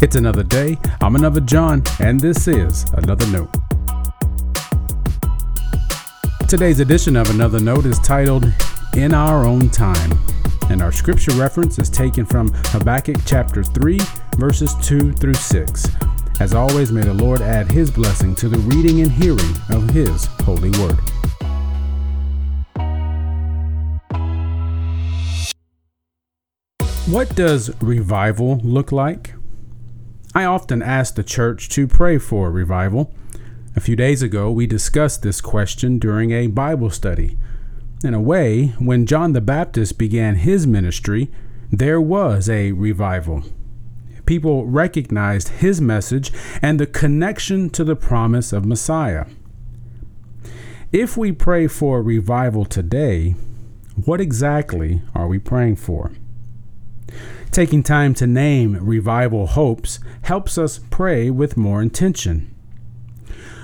It's another day. I'm another John, and this is Another Note. Today's edition of Another Note is titled In Our Own Time, and our scripture reference is taken from Habakkuk chapter 3, verses 2 through 6. As always, may the Lord add his blessing to the reading and hearing of his holy word. What does revival look like? I often ask the church to pray for revival. A few days ago, we discussed this question during a Bible study. In a way, when John the Baptist began his ministry, there was a revival. People recognized his message and the connection to the promise of Messiah. If we pray for revival today, what exactly are we praying for? Taking time to name revival hopes helps us pray with more intention.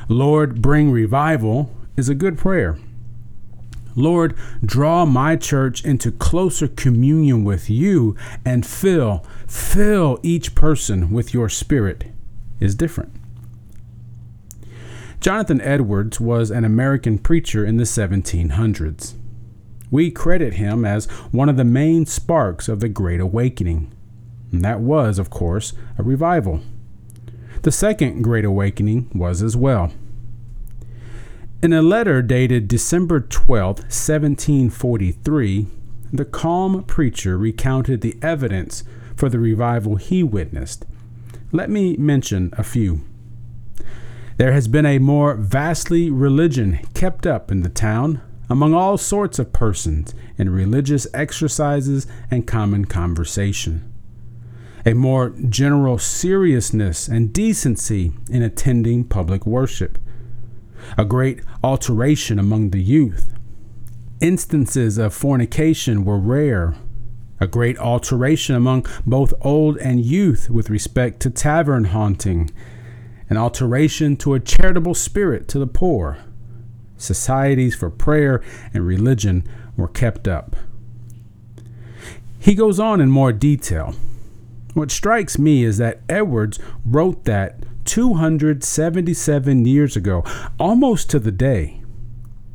Lord, bring revival is a good prayer. Lord, draw my church into closer communion with you and fill, fill each person with your spirit is different. Jonathan Edwards was an American preacher in the 1700s. We credit him as one of the main sparks of the Great Awakening. And that was, of course, a revival. The Second Great Awakening was as well. In a letter dated December 12, 1743, the calm preacher recounted the evidence for the revival he witnessed. Let me mention a few. There has been a more vastly religion kept up in the town among all sorts of persons in religious exercises and common conversation. A more general seriousness and decency in attending public worship. A great alteration among the youth. Instances of fornication were rare. A great alteration among both old and youth with respect to tavern haunting. An alteration to a charitable spirit to the poor societies for prayer and religion were kept up. He goes on in more detail. What strikes me is that Edwards wrote that 277 years ago, almost to the day,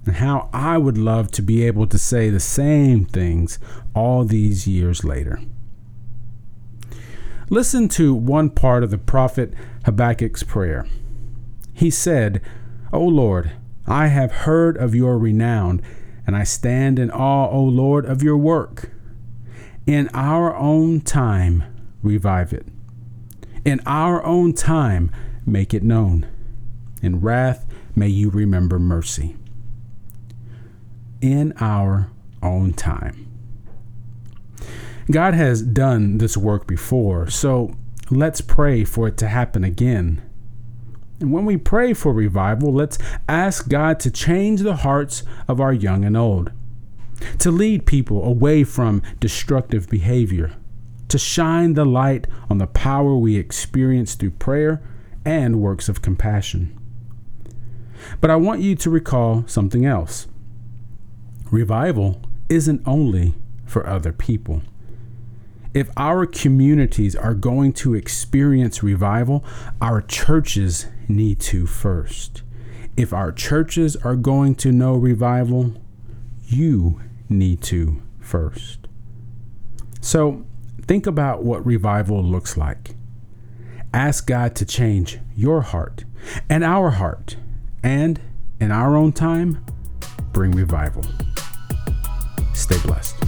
and how I would love to be able to say the same things all these years later. Listen to one part of the prophet Habakkuk's prayer. He said, O Lord, I have heard of your renown, and I stand in awe, O Lord, of your work. In our own time, revive it. In our own time, make it known. In wrath, may you remember mercy. In our own time. God has done this work before, so let's pray for it to happen again and when we pray for revival, let's ask God to change the hearts of our young and old, to lead people away from destructive behavior, to shine the light on the power we experience through prayer and works of compassion. But I want you to recall something else. Revival isn't only for other people. If our communities are going to experience revival, our churches need to first. If our churches are going to know revival, you need to first. So think about what revival looks like. Ask God to change your heart and our heart, and in our own time, bring revival. Stay blessed.